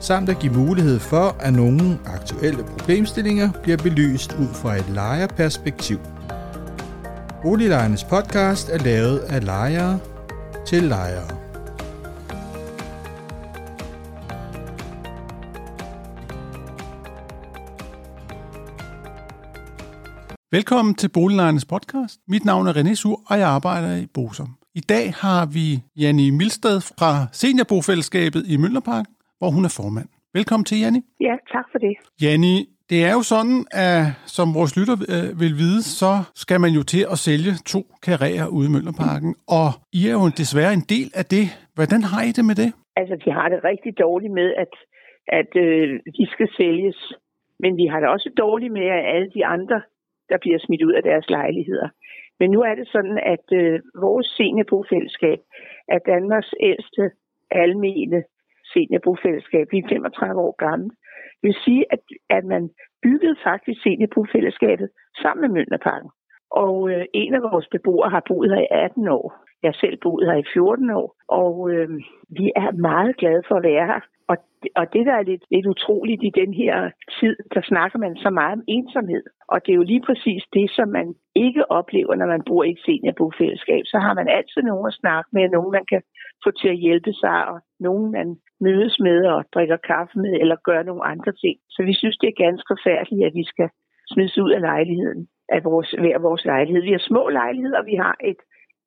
samt at give mulighed for, at nogle aktuelle problemstillinger bliver belyst ud fra et lejerperspektiv. Boliglejernes podcast er lavet af lejere til lejere. Velkommen til Boliglejernes podcast. Mit navn er René Sur, og jeg arbejder i Bosom. I dag har vi Janni Milsted fra Seniorbofællesskabet i Møllerpark hvor hun er formand. Velkommen til, Janni. Ja, tak for det. Janni, det er jo sådan, at som vores lytter øh, vil vide, så skal man jo til at sælge to karrierer ude i Møllerparken, og I er jo desværre en del af det. Hvordan har I det med det? Altså, vi har det rigtig dårligt med, at, at øh, de skal sælges. Men vi har det også dårligt med, at alle de andre, der bliver smidt ud af deres lejligheder. Men nu er det sådan, at øh, vores seniorbofællesskab er Danmarks ældste almene seniorbofællesskab. Vi er 35 år gamle. Det vil sige, at, at man byggede faktisk seniorbofællesskabet sammen med Mønderparken. Og øh, en af vores beboere har boet her i 18 år. Jeg har selv boet her i 14 år, og øh, vi er meget glade for at være her. Og, og det, der er lidt, lidt utroligt i den her tid, der snakker man så meget om ensomhed. Og det er jo lige præcis det, som man ikke oplever, når man bor i et seniorbofællesskab. Så har man altid nogen at snakke med, nogen man kan få til at hjælpe sig, og nogen man mødes med og drikker kaffe med, eller gør nogle andre ting. Så vi synes, det er ganske forfærdeligt, at vi skal smides ud af lejligheden, af vores, hver vores lejlighed. Vi har små lejligheder, og vi har et,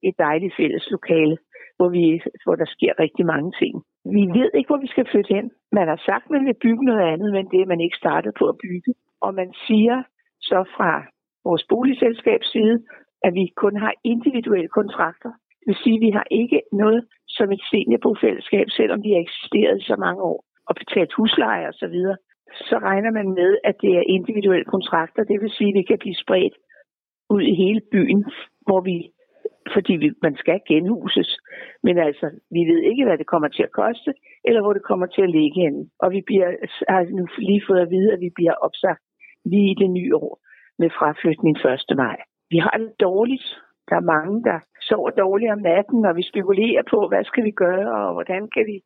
et dejligt fælles lokale, hvor, vi, hvor der sker rigtig mange ting. Vi ved ikke, hvor vi skal flytte hen. Man har sagt, at man vil bygge noget andet, men det er man ikke startet på at bygge. Og man siger så fra vores boligselskabs side, at vi kun har individuelle kontrakter. Det vil sige, at vi har ikke noget som et seniorbofællesskab, selvom de har eksisteret i så mange år og betalt husleje og så videre. Så regner man med, at det er individuelle kontrakter. Det vil sige, at vi kan blive spredt ud i hele byen, hvor vi fordi vi, man skal genhuses. Men altså, vi ved ikke, hvad det kommer til at koste, eller hvor det kommer til at ligge henne. Og vi bliver, har nu lige fået at vide, at vi bliver opsagt lige i det nye år med fraflytning 1. maj. Vi har det dårligt. Der er mange, der sover dårligt om natten, og vi spekulerer på, hvad skal vi gøre, og hvordan kan vi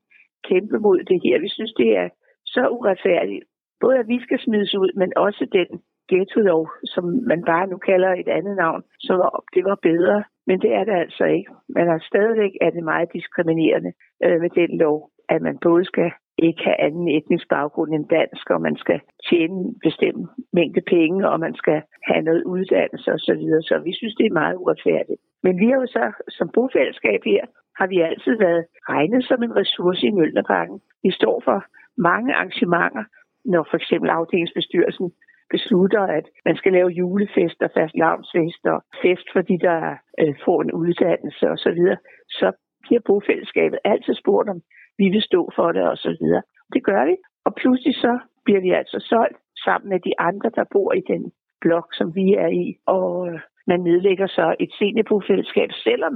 kæmpe mod det her. Vi synes, det er så uretfærdigt. Både at vi skal smides ud, men også den ghetto-lov, som man bare nu kalder et andet navn, så det var bedre. Men det er det altså ikke. Men er stadigvæk er det meget diskriminerende øh, med den lov, at man både skal ikke have anden etnisk baggrund end dansk, og man skal tjene en bestemt mængde penge, og man skal have noget uddannelse osv. Så, videre. så vi synes, det er meget uretfærdigt. Men vi har jo så, som bofællesskab her, har vi altid været regnet som en ressource i Mølnerparken. Vi står for mange arrangementer, når for eksempel afdelingsbestyrelsen beslutter, at man skal lave julefester, fast lavnsfester, fest for de, der øh, får en uddannelse osv., så, videre, så bliver bofællesskabet altid spurgt om, vi vil stå for det og så videre. Det gør vi, og pludselig så bliver vi altså solgt sammen med de andre, der bor i den blok, som vi er i, og øh, man nedlægger så et seniorbofællesskab, selvom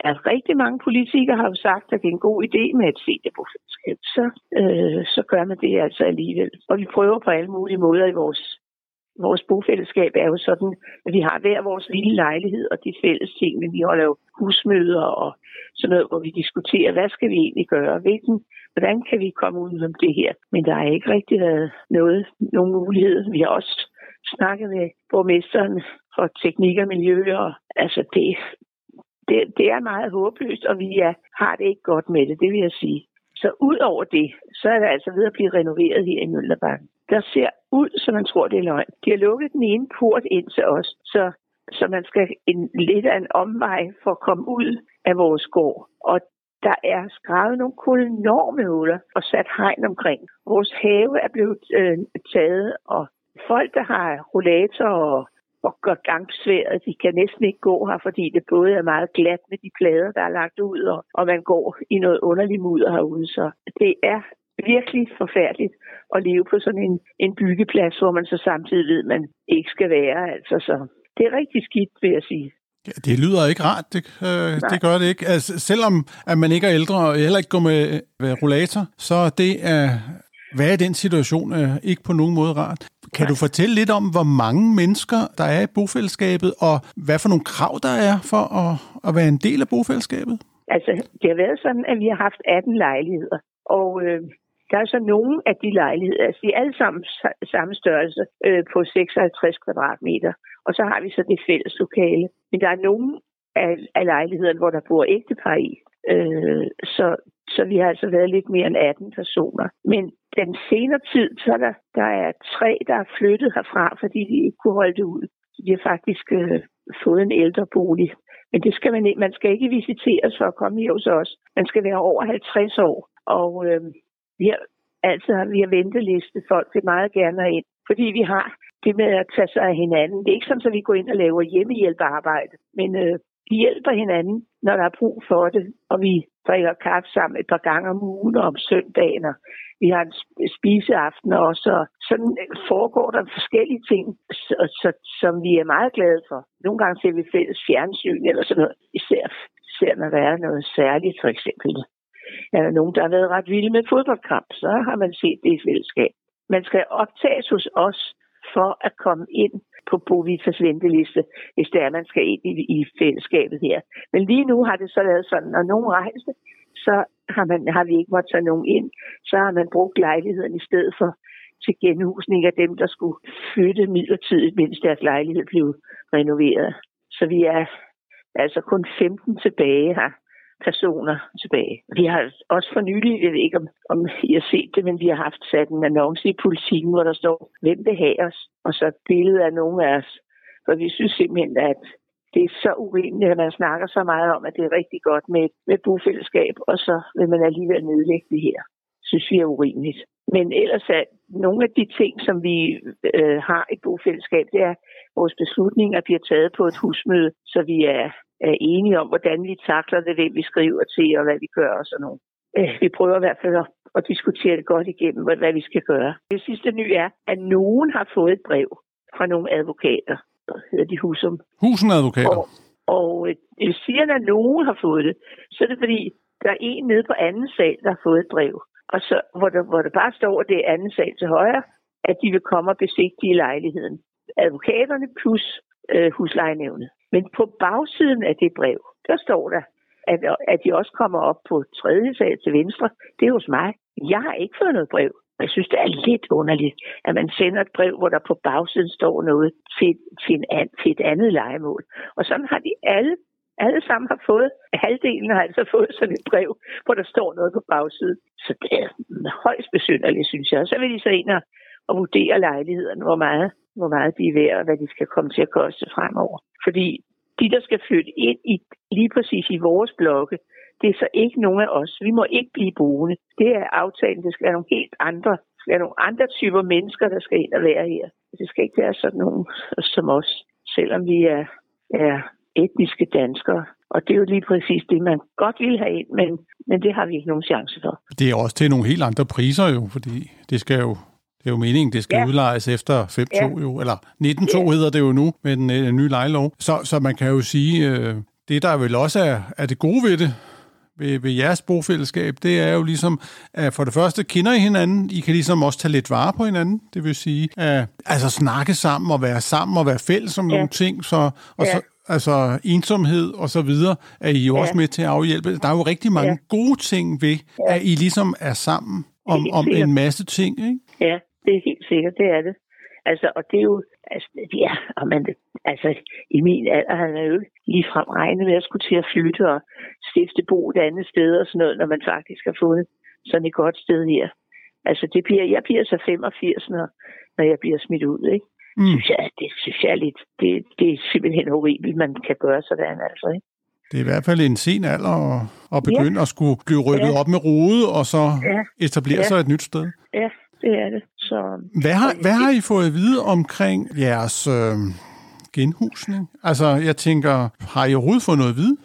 at rigtig mange politikere har jo sagt, at det er en god idé med et seniorbofællesskab, så, øh, så gør man det altså alligevel. Og vi prøver på alle mulige måder i vores vores bofællesskab er jo sådan, at vi har hver vores lille lejlighed og de fælles ting, men vi holder jo husmøder og sådan noget, hvor vi diskuterer, hvad skal vi egentlig gøre, hvilken, hvordan kan vi komme ud om det her. Men der har ikke rigtig været noget, nogen mulighed. Vi har også snakket med borgmesteren for teknik og miljø, og altså det, det, det er meget håbløst, og vi er, har det ikke godt med det, det vil jeg sige. Så ud over det, så er det altså ved at blive renoveret her i Møllerbakken. Der ser ud, som man tror, det er løgn. De har lukket den ene port ind til os, så, så man skal en, lidt af en omvej for at komme ud af vores gård. Og der er skravet nogle kolorme huller og sat hegn omkring. Vores have er blevet øh, taget, og folk, der har rollator og og gør gangsværet. De kan næsten ikke gå her, fordi det både er meget glat med de plader, der er lagt ud, og, og man går i noget underligt mudder herude. Så det er virkelig forfærdeligt at leve på sådan en, en byggeplads, hvor man så samtidig ved, man ikke skal være. Altså, så det er rigtig skidt, vil jeg sige. Ja, det lyder ikke rart, det, øh, det gør det ikke. Altså, selvom at man ikke er ældre og heller ikke går med, med rollator, så det er hvad er den situation øh, ikke på nogen måde rart. Kan Nej. du fortælle lidt om, hvor mange mennesker der er i bofællesskabet, og hvad for nogle krav der er for at, at være en del af bofællesskabet? Altså, det har været sådan, at vi har haft 18 lejligheder, og øh, der er så nogle af de lejligheder, altså de er alle sammen samme størrelse øh, på 56 kvadratmeter, og så har vi så det fælles lokale. Men der er nogle af, af lejlighederne, hvor der bor ægtepar i, øh, så, så vi har altså været lidt mere end 18 personer. Men den senere tid, så er der, der er tre, der er flyttet herfra, fordi de ikke kunne holde det ud. De har faktisk øh, fået en ældre bolig. Men det skal man ikke. Man skal ikke visiteres for at komme her hos os. Man skal være over 50 år. Og øh, vi har altid vi har venteliste. Folk vil meget gerne ind. Fordi vi har det med at tage sig af hinanden. Det er ikke sådan, at vi går ind og laver hjemmehjælpearbejde. Men øh, vi hjælper hinanden, når der er brug for det. Og vi drikker kaffe sammen et par gange om ugen og om søndagen. Og vi har en spiseaften også, og sådan øh, foregår der forskellige ting, så, som vi er meget glade for. Nogle gange ser vi fælles fjernsyn eller sådan noget, især, især når der er noget særligt, for eksempel. Er der nogen, der har været ret vilde med fodboldkamp, så har man set det i fællesskab. Man skal optages hos os for at komme ind på Bovitas venteliste, hvis det er, man skal ind i, i fællesskabet her. Men lige nu har det så været sådan, når nogen rejste, så har, man, har vi ikke måttet tage nogen ind. Så har man brugt lejligheden i stedet for til genhusning af dem, der skulle flytte midlertidigt, mens deres lejlighed blev renoveret. Så vi er altså kun 15 tilbage her personer tilbage. Vi har også for nylig, jeg ved ikke om, om I har set det, men vi har haft sat en annonce i politikken, hvor der står, hvem vil have os? Og så et billede af nogle af os. For vi synes simpelthen, at det er så urimeligt, at man snakker så meget om, at det er rigtig godt med, med bofællesskab, og så vil man alligevel nedlægge det her. Synes vi er urimeligt. Men ellers er nogle af de ting, som vi øh, har i bofællesskab, det er, at vores beslutninger bliver taget på et husmøde, så vi er, er enige om, hvordan vi takler det, hvem vi skriver til, og hvad vi gør og sådan noget. Vi prøver i hvert fald at, at diskutere det godt igennem, hvad, hvad vi skal gøre. Det sidste nye er, at nogen har fået et brev fra nogle advokater, hedder de Husum. Husum advokater? Og, og øh, det siger, at nogen har fået det, så er det fordi, der er en nede på anden sal, der har fået et brev. Og så, hvor, der, hvor der bare står, at det er anden sal til højre, at de vil komme og besigtige lejligheden. Advokaterne plus øh, huslejenævnet. Men på bagsiden af det brev, der står der, at, at de også kommer op på tredje sal til venstre. Det er hos mig. Jeg har ikke fået noget brev. Jeg synes, det er lidt underligt, at man sender et brev, hvor der på bagsiden står noget til, til, en an, til et andet legemål. Og sådan har de alle, alle sammen har fået, halvdelen har altså fået sådan et brev, hvor der står noget på bagsiden. Så det er højst besynderligt, synes jeg. Og så vil de så ind og, og vurdere lejligheden, hvor meget, hvor meget de er værd, og hvad de skal komme til at koste fremover. Fordi de, der skal flytte ind i lige præcis i vores blokke, det er så ikke nogen af os. Vi må ikke blive boende. Det er aftalen. Det skal være nogle helt andre, det skal være nogle andre typer mennesker, der skal ind og være her. Det skal ikke være sådan nogen som os, selvom vi er, er etniske danskere. Og det er jo lige præcis det, man godt vil have ind, men, men det har vi ikke nogen chance for. Det er også til nogle helt andre priser jo, fordi det skal jo det er jo meningen, det skal ja. udlejes efter 5.2 ja. jo, eller 19.2 ja. hedder det jo nu med den øh, nye lejelov. Så, så man kan jo sige, øh, det der vel også er, er det gode ved det, ved, ved jeres bofællesskab, det er jo ligesom, at for det første kender I hinanden, I kan ligesom også tage lidt vare på hinanden, det vil sige, at, altså snakke sammen og være sammen og være fælles om ja. nogle ting, så, og ja. så, altså ensomhed og så videre, er I jo ja. også med til at afhjælpe. Der er jo rigtig mange ja. gode ting ved, ja. at I ligesom er sammen om, om en masse ting, ikke? Ja, det er helt sikkert, det er det. Altså, og det er jo, altså, ja, og man, altså, i min alder har jeg jo lige frem regnet med at skulle til at flytte og stifte bo et andet sted og sådan noget, når man faktisk har fundet sådan et godt sted her. Altså, det bliver, jeg bliver så 85, når, når jeg bliver smidt ud, ikke? Mm. Synes jeg, det synes jeg er lidt, det, det er simpelthen horribelt, man kan gøre sådan, altså, ikke? Det er i hvert fald en sen alder at, at begynde ja. at skulle blive rykket ja. op med rode, og så ja. etablere ja. sig et nyt sted. Ja, det er det. Så, hvad, har, hvad har I fået at vide omkring jeres øh, genhusning? Altså, jeg tænker, har I overhovedet fået noget at vide?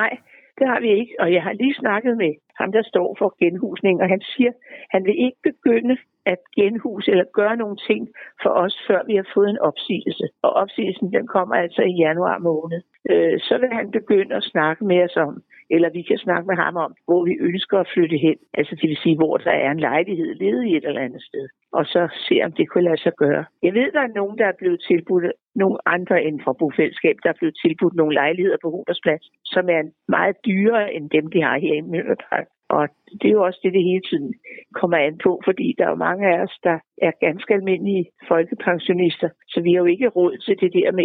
Nej, det har vi ikke. Og jeg har lige snakket med ham, der står for genhusning, og han siger, han vil ikke begynde at genhuse eller gøre nogle ting for os, før vi har fået en opsigelse. Og opsigelsen, den kommer altså i januar måned. Øh, så vil han begynde at snakke med os om, eller vi kan snakke med ham om, hvor vi ønsker at flytte hen. Altså det vil sige, hvor der er en lejlighed ledig et eller andet sted. Og så se, om det kunne lade sig gøre. Jeg ved, der er nogen, der er blevet tilbudt, nogle andre end fra bofællesskab, der er blevet tilbudt nogle lejligheder på Hodersplads, som er meget dyrere end dem, de har her i Møllerpark. Og det er jo også det, det hele tiden kommer an på, fordi der er jo mange af os, der er ganske almindelige folkepensionister, så vi har jo ikke råd til det der med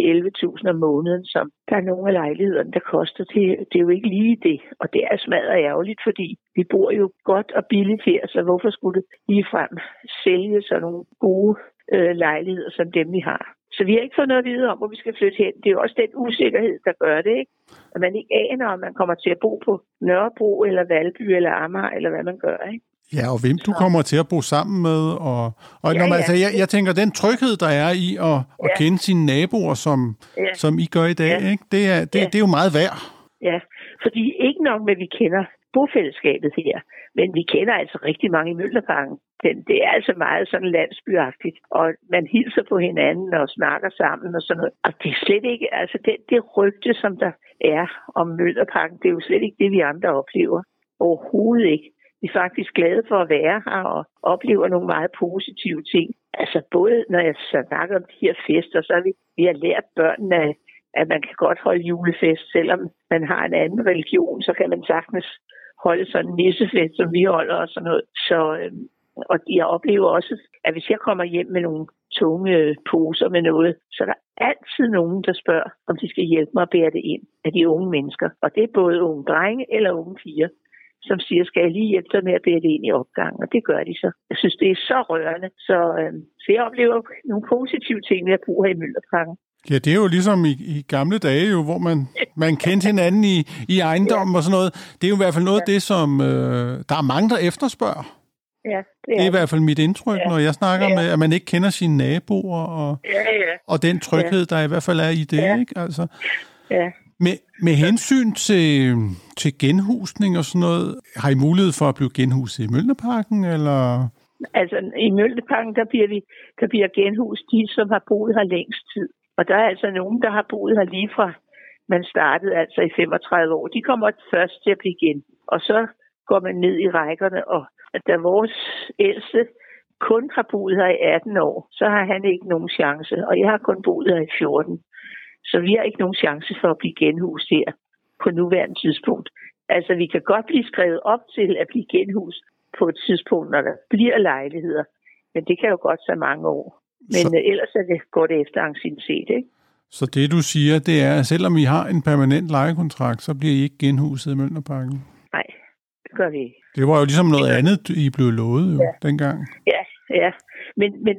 11.000 om måneden, som der er nogle af lejlighederne, der koster. Det, det er jo ikke lige det, og det er smadret ærgerligt, fordi vi bor jo godt og billigt her, så hvorfor skulle det ligefrem sælge sådan nogle gode øh, lejligheder som dem, vi har? Så vi har ikke fået noget at vide om, hvor vi skal flytte hen. Det er jo også den usikkerhed, der gør det, ikke? At man ikke aner, om man kommer til at bo på Nørrebro eller Valby eller Amager, eller hvad man gør, ikke? Ja, og hvem du kommer til at bo sammen med. Og, og ja, når man, ja. altså, jeg, jeg tænker, den tryghed, der er i at, at ja. kende sine naboer, som, ja. som I gør i dag, ja. ikke? Det, er, det, ja. det er jo meget værd. Ja, fordi ikke nok med, at vi kender bofællesskabet her, men vi kender altså rigtig mange i Møllerparken. Den, det er altså meget sådan landsbyagtigt, og man hilser på hinanden og snakker sammen og sådan noget. Og det er slet ikke, altså det, det rygte, som der er om Møllerparken, det er jo slet ikke det, vi andre oplever. Overhovedet ikke. Vi er faktisk glade for at være her og oplever nogle meget positive ting. Altså både når jeg snakker om de her fester, så har vi, vi har lært børnene, at, at man kan godt holde julefest, selvom man har en anden religion, så kan man sagtens holde sådan en nissefest, som vi holder og sådan noget. Så, øh, og jeg oplever også, at hvis jeg kommer hjem med nogle tunge poser med noget, så er der altid nogen, der spørger, om de skal hjælpe mig at bære det ind af de unge mennesker. Og det er både unge drenge eller unge piger, som siger, skal jeg lige hjælpe dig med at bære det ind i opgangen? Og det gør de så. Jeg synes, det er så rørende. Så, øh, så jeg oplever nogle positive ting ved at bo her i Møllerparken. Ja, det er jo ligesom i, i gamle dage, jo, hvor man, man kendte hinanden i, i ejendommen ja. og sådan noget. Det er jo i hvert fald noget af det, som øh, der er mange, der efterspørger. Ja, det, er det er i hvert fald mit indtryk, ja. når jeg snakker ja. med, at man ikke kender sine naboer, og, ja, ja. og den tryghed, ja. der i hvert fald er i det. Ja. Ikke? Altså, ja. med, med hensyn til, til genhusning og sådan noget, har I mulighed for at blive genhuset i Mølnerparken, eller... Altså, i Mølnerparken, der bliver, vi, der bliver genhus de, som har boet her længst tid. Og der er altså nogen, der har boet her lige fra man startede altså i 35 år. De kommer først til at blive igen. Og så går man ned i rækkerne, og da vores ældste kun har boet her i 18 år, så har han ikke nogen chance. Og jeg har kun boet her i 14. Så vi har ikke nogen chance for at blive genhus her på nuværende tidspunkt. Altså, vi kan godt blive skrevet op til at blive genhus på et tidspunkt, når der bliver lejligheder. Men det kan jo godt tage mange år. Men så... ellers er det, går det efter anciennitet, ikke? Så det, du siger, det er, at selvom I har en permanent lejekontrakt, så bliver I ikke genhuset i Mølnerparken? Nej, det gør vi ikke. Det var jo ligesom noget andet, I blev lovet jo, ja. dengang. Ja, ja. Men, men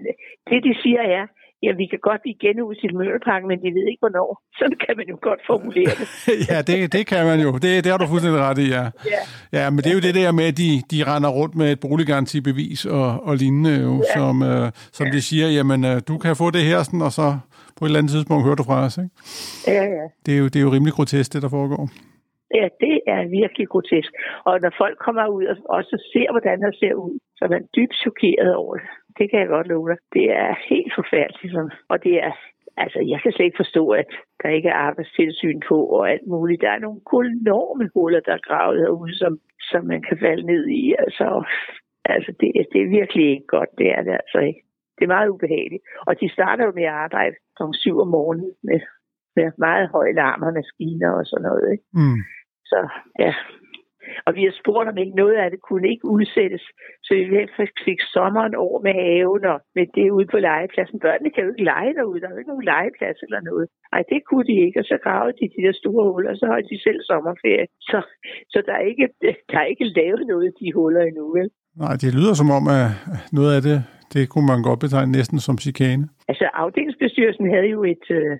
det, de siger er, ja, vi kan godt blive genhuset i Møllerparken, men de ved ikke, hvornår. Sådan kan man jo godt formulere det. ja, det, det kan man jo. Det, det har du fuldstændig ret i, ja. ja. Ja, men det er jo det der med, at de, de render rundt med et boliggarantibevis og, og lignende, jo, ja. som, øh, som ja. de siger, jamen, øh, du kan få det her, sådan, og så på et eller andet tidspunkt hører du fra os, ikke? Ja, ja. Det er jo, det er jo rimelig grotesk, det der foregår. Ja, det er virkelig grotesk. Og når folk kommer ud og også ser, hvordan han ser ud, så er man dybt chokeret over det. Det kan jeg godt love dig. Det er helt forfærdeligt. Og det er, altså, jeg kan slet ikke forstå, at der ikke er arbejdstilsyn på og alt muligt. Der er nogle enorme huller, der er gravet herude, som, som man kan falde ned i. Altså, altså det, det er virkelig ikke godt. Det er det altså ikke. Det er meget ubehageligt. Og de starter jo med at arbejde kl. 7 om morgenen med, med meget høje larm og maskiner og sådan noget. Ikke? Mm. Så ja, og vi har spurgt, om ikke noget af det kunne ikke udsættes, så vi fik sommeren over med haven og med det ude på legepladsen. Børnene kan jo ikke lege derude, der er jo ikke nogen legeplads eller noget. Nej, det kunne de ikke, og så gravede de de der store huller, og så har de selv sommerferie. Så, så der, er ikke, der er ikke lavet noget af de huller endnu, vel? Nej, det lyder som om, at noget af det, det kunne man godt betegne næsten som chikane. Altså, afdelingsbestyrelsen havde jo et, øh,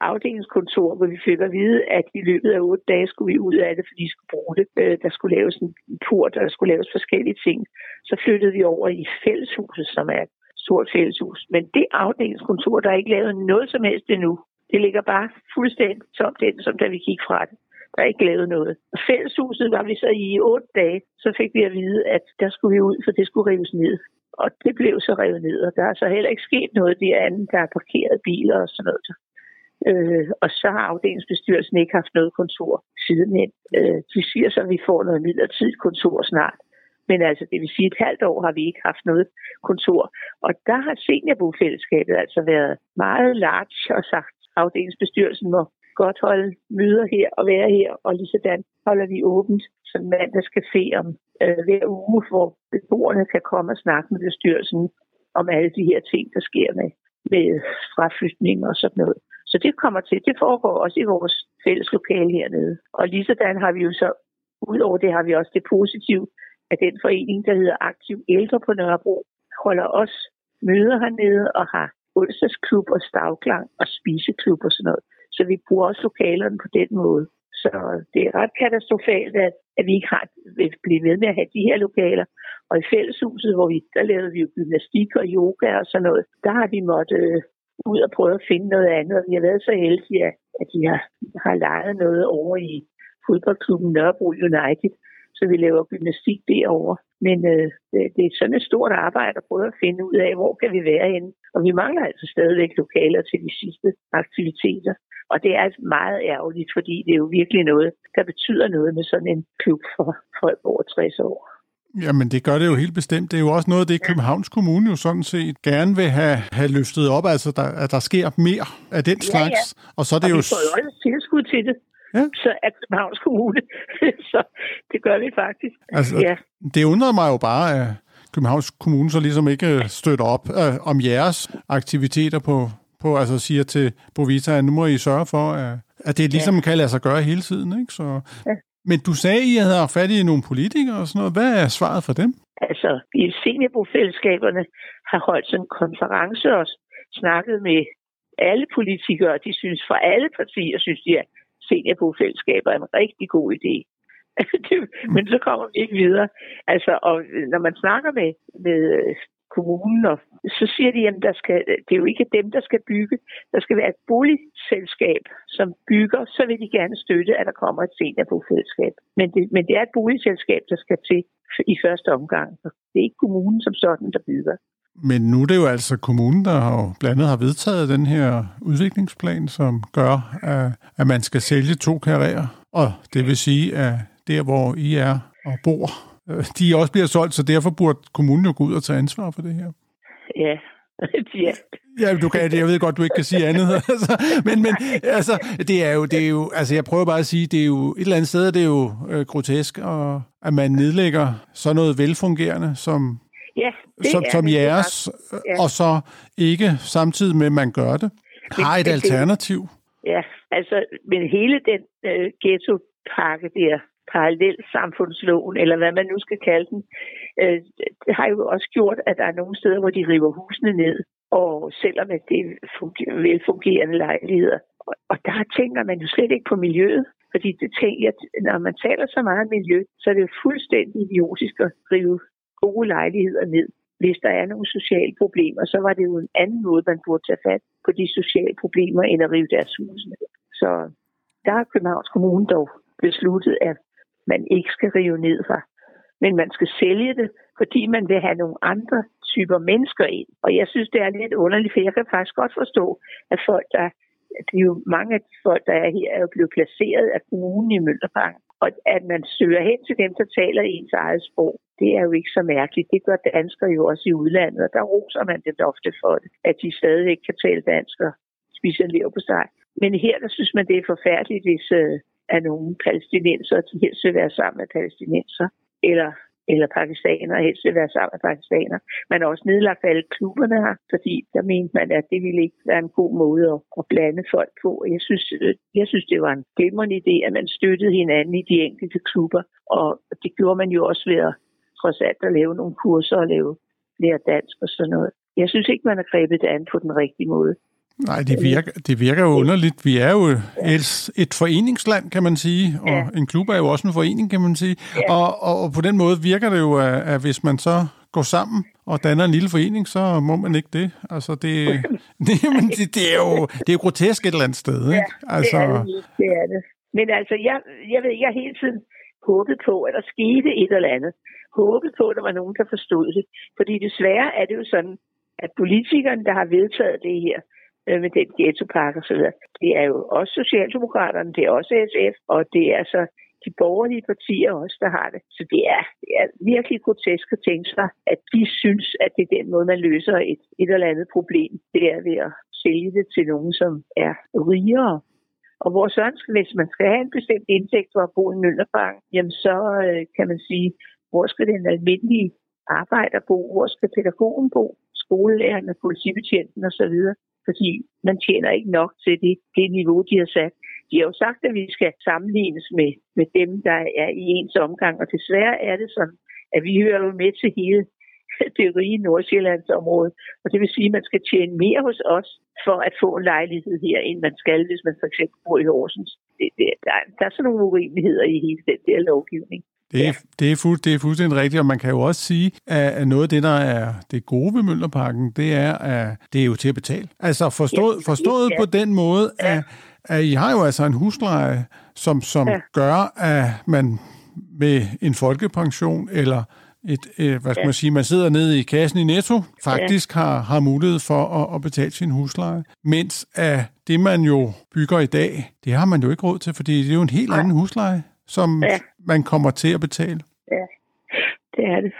afdelingskontor, hvor vi fik at vide, at i løbet af otte dage skulle vi ud af det, fordi vi skulle bruge det. Øh, der skulle laves en port, og der skulle laves forskellige ting. Så flyttede vi over i fælleshuset, som er et stort fælleshus. Men det afdelingskontor, der er ikke lavet noget som helst endnu. Det ligger bare fuldstændig tomt den, som da vi gik fra det. Der er ikke lavet noget. Fælleshuset var vi så i otte dage, så fik vi at vide, at der skulle vi ud, for det skulle rives ned. Og det blev så revet ned, og der er så heller ikke sket noget det andet, der er parkeret biler og sådan noget. Øh, og så har afdelingsbestyrelsen ikke haft noget kontor sidenhen. Øh, de siger så, at vi får noget midlertidigt kontor snart. Men altså, det vil sige, at et halvt år har vi ikke haft noget kontor. Og der har seniorbofællesskabet altså været meget large og sagt, at afdelingsbestyrelsen må godt holde møder her og være her, og lige sådan holder vi åbent som se om øh, hver uge, hvor beboerne kan komme og snakke med bestyrelsen om alle de her ting, der sker med, med fraflytning og sådan noget. Så det kommer til. Det foregår også i vores fælles lokale hernede. Og lige sådan har vi jo så, udover det har vi også det positive, at den forening, der hedder Aktiv Ældre på Nørrebro, holder også møder hernede og har onsdagsklub og stavklang og spiseklub og sådan noget. Så vi bruger også lokalerne på den måde. Så det er ret katastrofalt, at, at vi ikke har vil blive ved med at have de her lokaler. Og i fælleshuset, hvor vi, der lavede vi jo gymnastik og yoga og sådan noget, der har vi måttet ud og prøve at finde noget andet. Vi har været så heldige, at, at de har, har lejet noget over i fodboldklubben Nørrebro United, så vi laver gymnastik derovre. Men øh, det er sådan et stort arbejde at prøve at finde ud af, hvor kan vi være henne. Og vi mangler altså stadigvæk lokaler til de sidste aktiviteter. Og det er altså meget ærgerligt, fordi det er jo virkelig noget, der betyder noget med sådan en klub for folk over 60 år. Jamen, det gør det jo helt bestemt. Det er jo også noget af det, Københavns Kommune jo sådan set gerne vil have, have løftet op, altså der, at der sker mere af den slags. Ja. Og så er det og jo... vi får jo også tilskud til det. Ja. Så er Københavns Kommune. så det gør vi faktisk. Altså, ja. Det undrer mig jo bare, at Københavns Kommune så ligesom ikke støtter op øh, om jeres aktiviteter på, på, altså siger til Bovita, at nu må I sørge for, at, at det ligesom ja. kan lade sig gøre hele tiden. Ikke? Så, ja. Men du sagde, at I havde fat i nogle politikere og sådan noget. Hvad er svaret for dem? Altså, i seniorbofællesskaberne har holdt sådan en konference og snakket med alle politikere. De synes fra alle partier, synes de, at seniorbofællesskaber er en rigtig god idé. Men så kommer vi ikke videre. Altså, og når man snakker med, med kommunen, og så siger de, at der skal, det er jo ikke dem, der skal bygge. Der skal være et boligselskab, som bygger, så vil de gerne støtte, at der kommer et seniorbofællesskab. Men det, men det er et boligselskab, der skal til i første omgang. Det er ikke kommunen som sådan, der bygger. Men nu er det jo altså kommunen, der har blandt andet har vedtaget den her udviklingsplan, som gør, at, at man skal sælge to karrierer. Og det vil sige, at der, hvor I er og bor, de også bliver solgt, så derfor burde kommunen jo gå ud og tage ansvar for det her. Ja, ja. Ja, du kan, jeg ved godt, du ikke kan sige andet. Altså, men, men altså, det er jo, det er jo, altså, jeg prøver bare at sige, det er jo et eller andet sted, det er jo øh, grotesk, og, at man nedlægger sådan noget velfungerende, som, ja, det som, er som det, jeres, ja. og så ikke samtidig med, at man gør det, har et alternativ. Ja, altså, men hele den øh, ghetto-pakke der, parallelsamfundsloven, eller hvad man nu skal kalde den, øh, det har jo også gjort, at der er nogle steder, hvor de river husene ned, og selvom at det er funger, velfungerende lejligheder. Og, og der tænker man jo slet ikke på miljøet, fordi det tænker, at når man taler så meget om miljø, så er det jo fuldstændig idiotisk at rive gode lejligheder ned. Hvis der er nogle sociale problemer, så var det jo en anden måde, man burde tage fat på de sociale problemer, end at rive deres hus ned. Så der har Københavns Kommune dog besluttet, at man ikke skal rive ned fra. Men man skal sælge det, fordi man vil have nogle andre typer mennesker ind. Og jeg synes, det er lidt underligt, for jeg kan faktisk godt forstå, at folk, der det er jo mange af de folk, der er her, er jo blevet placeret af kommunen i Møllerparken. Og at man søger hen til dem, der taler ens eget sprog, det er jo ikke så mærkeligt. Det gør danskere jo også i udlandet, og der roser man det ofte for det, at de stadig ikke kan tale dansk og spiser lever på sig. Men her, der synes man, det er forfærdeligt, hvis øh, af nogle palæstinenser, de helst vil være sammen med palæstinenser, eller eller pakistanere, helst vil være sammen med pakistanere. Man har også nedlagt alle klubberne her, fordi der mente man, at det ville ikke være en god måde at, at blande folk på. Jeg synes, øh, jeg synes, det var en glimrende idé, at man støttede hinanden i de enkelte klubber, og det gjorde man jo også ved at trods alt at lave nogle kurser og lave lære dansk og sådan noget. Jeg synes ikke, man har grebet det an på den rigtige måde. Nej, det virker, det virker jo underligt. Vi er jo et, et foreningsland, kan man sige, og ja. en klub er jo også en forening, kan man sige. Ja. Og, og, og på den måde virker det jo, at, at hvis man så går sammen og danner en lille forening, så må man ikke det. Altså, det, det, men det, det, er, jo, det er jo grotesk et eller andet sted. Ikke? Ja, altså, det er det. det er det. Men altså, jeg, jeg ved, jeg hele tiden håbet på, at der skete et eller andet. Håbet på, at der var nogen, der forstod det. Fordi desværre er det jo sådan, at politikerne, der har vedtaget det her, øh, med den ghettopakke osv., det er jo også Socialdemokraterne, det er også SF, og det er så de borgerlige partier også, der har det. Så det er, det er virkelig grotesk at tænke sig, at de synes, at det er den måde, man løser et, et eller andet problem. Det er ved at sælge det til nogen, som er rigere. Og vores ønske, hvis man skal have en bestemt indtægt for at bo i Møllerpark, jamen så øh, kan man sige, hvor skal den almindelige arbejder bo, hvor skal pædagogen bo, skolelærerne, politibetjenten osv., fordi man tjener ikke nok til det, det niveau, de har sat. De har jo sagt, at vi skal sammenlignes med, med dem, der er i ens omgang, og desværre er det sådan, at vi hører jo med til hele det rige Nordsjællandsområde. Og det vil sige, at man skal tjene mere hos os for at få en lejlighed her, end man skal, hvis man for eksempel bor i Horsens. Det, det, der, der er sådan nogle urimeligheder i hele den der lovgivning. Det er, ja. det, er fuld, det er fuldstændig rigtigt, og man kan jo også sige, at noget af det, der er det gode ved Møllerparken, det er, at det er jo til at betale. Altså forstået, forstået ja. på den måde, at, at I har jo altså en husleje, som, som ja. gør, at man med en folkepension eller et, øh, hvad skal ja. man sige, man sidder nede i kassen i Netto, faktisk ja. har, har mulighed for at, at betale sin husleje. Mens at det, man jo bygger i dag, det har man jo ikke råd til, fordi det er jo en helt Nej. anden husleje som ja. man kommer til at betale. Ja, det er det.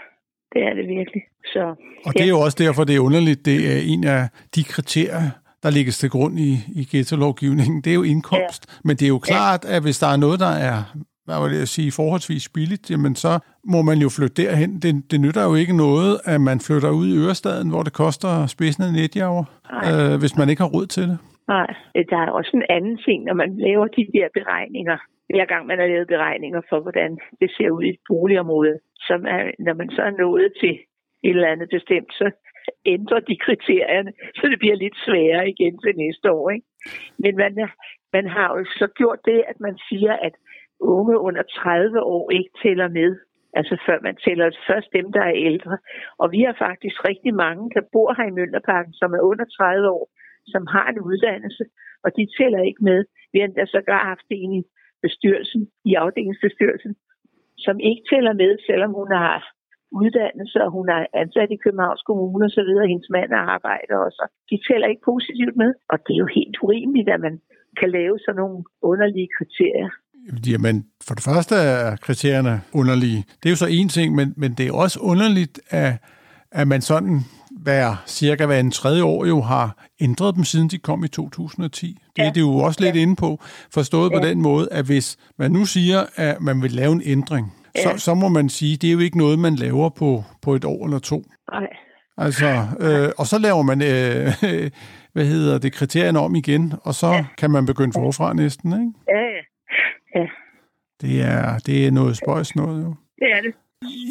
Det er det virkelig. Så, og det er jo også derfor, det er underligt. Det er en af de kriterier, der ligger til grund i, i ghetto-lovgivningen. Det er jo indkomst. Ja. Men det er jo klart, at hvis der er noget, der er hvad vil jeg sige, forholdsvis billigt, jamen så må man jo flytte derhen. Det, det nytter jo ikke noget, at man flytter ud i Ørestaden, hvor det koster spidsen af netjavre, øh, hvis man ikke har råd til det. Nej, der er også en anden ting, når man laver de der beregninger hver gang man har lavet beregninger for, hvordan det ser ud i et boligområde, så man, når man så er nået til et eller andet bestemt, så ændrer de kriterierne, så det bliver lidt sværere igen til næste år. Ikke? Men man, man har jo så gjort det, at man siger, at unge under 30 år ikke tæller med. Altså før man tæller først dem, der er ældre. Og vi har faktisk rigtig mange, der bor her i Mønderparken, som er under 30 år, som har en uddannelse, og de tæller ikke med. Vi har endda sågar haft en i bestyrelsen, i afdelingsbestyrelsen, som ikke tæller med, selvom hun har uddannelse, og hun er ansat i Københavns Kommune og så videre, hendes mand er arbejder også. De tæller ikke positivt med, og det er jo helt urimeligt, at man kan lave sådan nogle underlige kriterier. Jamen, for det første er kriterierne underlige. Det er jo så en ting, men, men det er også underligt, at, at man sådan hver, cirka hver en tredje år jo har ændret dem, siden de kom i 2010. Det ja. er det jo også lidt ja. inde på, forstået ja. på den måde, at hvis man nu siger, at man vil lave en ændring, ja. så, så må man sige, at det er jo ikke noget, man laver på, på et år eller to. Nej. Altså, øh, og så laver man, øh, hvad hedder det, kriterierne om igen, og så ja. kan man begynde forfra næsten, ikke? Ja, ja. Det er, det er noget spøjs noget, jo. Det er det.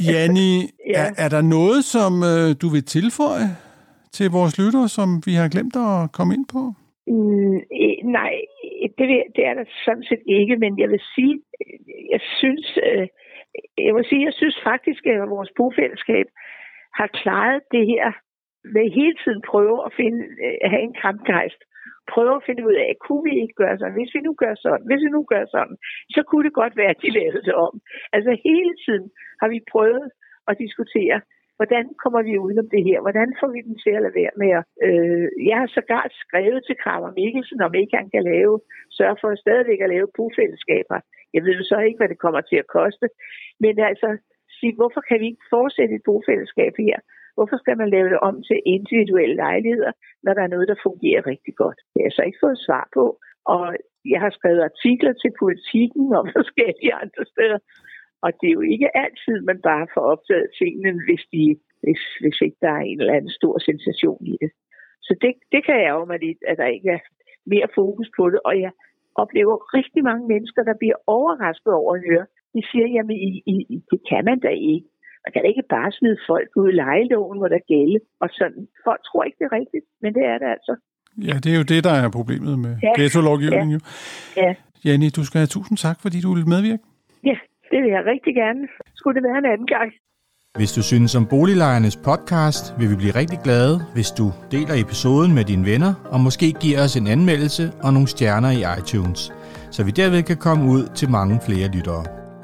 Janni, ja. er, er der noget, som øh, du vil tilføje til vores lyttere, som vi har glemt at komme ind på? Mm, nej, det, det er der sådan set ikke, men jeg vil sige, jeg synes, øh, jeg vil sige, jeg synes faktisk, at vores bofællesskab har klaret det her med hele tiden prøve at finde, øh, have en kampgejst. Prøve at finde ud af, kunne vi ikke gøre sådan? Hvis vi nu gør sådan, hvis vi nu gør sådan, så kunne det godt være, at de lavede det om. Altså hele tiden har vi prøvet at diskutere, hvordan kommer vi ud det her? Hvordan får vi den til at lade være med at... Øh, jeg har sågar skrevet til Kramer Mikkelsen, om ikke han kan lave, sørge for at stadigvæk at lave bufællesskaber. Jeg ved jo så ikke, hvad det kommer til at koste. Men altså, sige, hvorfor kan vi ikke fortsætte et bofællesskab her? Hvorfor skal man lave det om til individuelle lejligheder, når der er noget, der fungerer rigtig godt? Det har jeg så ikke fået svar på. Og jeg har skrevet artikler til politikken og forskellige andre steder, og det er jo ikke altid, man bare får optaget tingene, hvis, de, hvis, hvis ikke der er en eller anden stor sensation i det. Så det, det kan jeg jo mig lidt, at der ikke er mere fokus på det. Og jeg oplever rigtig mange mennesker, der bliver overrasket over at høre. De siger, jamen i, i, det kan man da ikke. Man kan da ikke bare smide folk ud i lejeloven, hvor der gælde. Og sådan. Folk tror ikke, det er rigtigt, men det er det altså. Ja, det er jo det, der er problemet med ja. ghetto-lovgivningen. Ja. ja. Janni, du skal have tusind tak, fordi du vil medvirke. Ja, det vil jeg rigtig gerne. Skulle det være en anden gang. Hvis du synes om Boliglejernes podcast, vil vi blive rigtig glade, hvis du deler episoden med dine venner, og måske giver os en anmeldelse og nogle stjerner i iTunes. så vi derved kan komme ud til mange flere lyttere.